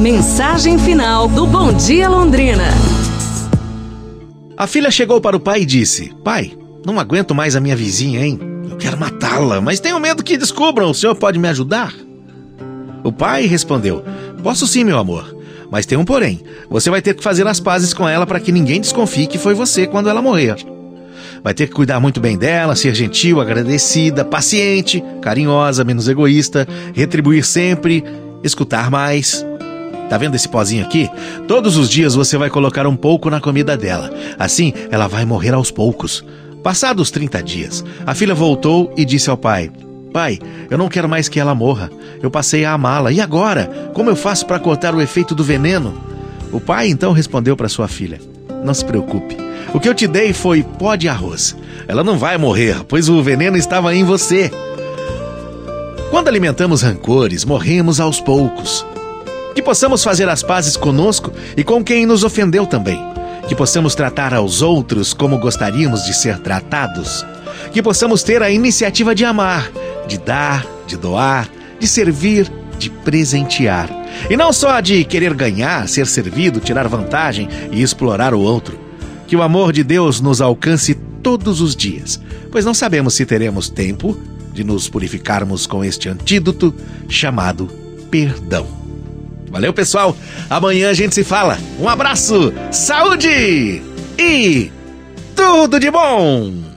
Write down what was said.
Mensagem final do Bom Dia Londrina. A filha chegou para o pai e disse: Pai, não aguento mais a minha vizinha, hein? Eu quero matá-la, mas tenho medo que descubram. O senhor pode me ajudar? O pai respondeu: Posso sim, meu amor. Mas tem um porém. Você vai ter que fazer as pazes com ela para que ninguém desconfie que foi você quando ela morrer. Vai ter que cuidar muito bem dela, ser gentil, agradecida, paciente, carinhosa, menos egoísta, retribuir sempre, escutar mais. Tá vendo esse pozinho aqui? Todos os dias você vai colocar um pouco na comida dela. Assim, ela vai morrer aos poucos. Passados 30 dias, a filha voltou e disse ao pai: Pai, eu não quero mais que ela morra. Eu passei a amá-la. E agora? Como eu faço para cortar o efeito do veneno? O pai então respondeu para sua filha: Não se preocupe. O que eu te dei foi pó de arroz. Ela não vai morrer, pois o veneno estava em você. Quando alimentamos rancores, morremos aos poucos. Que possamos fazer as pazes conosco e com quem nos ofendeu também. Que possamos tratar aos outros como gostaríamos de ser tratados. Que possamos ter a iniciativa de amar, de dar, de doar, de servir, de presentear. E não só de querer ganhar, ser servido, tirar vantagem e explorar o outro. Que o amor de Deus nos alcance todos os dias, pois não sabemos se teremos tempo de nos purificarmos com este antídoto chamado perdão. Valeu, pessoal! Amanhã a gente se fala. Um abraço, saúde e tudo de bom!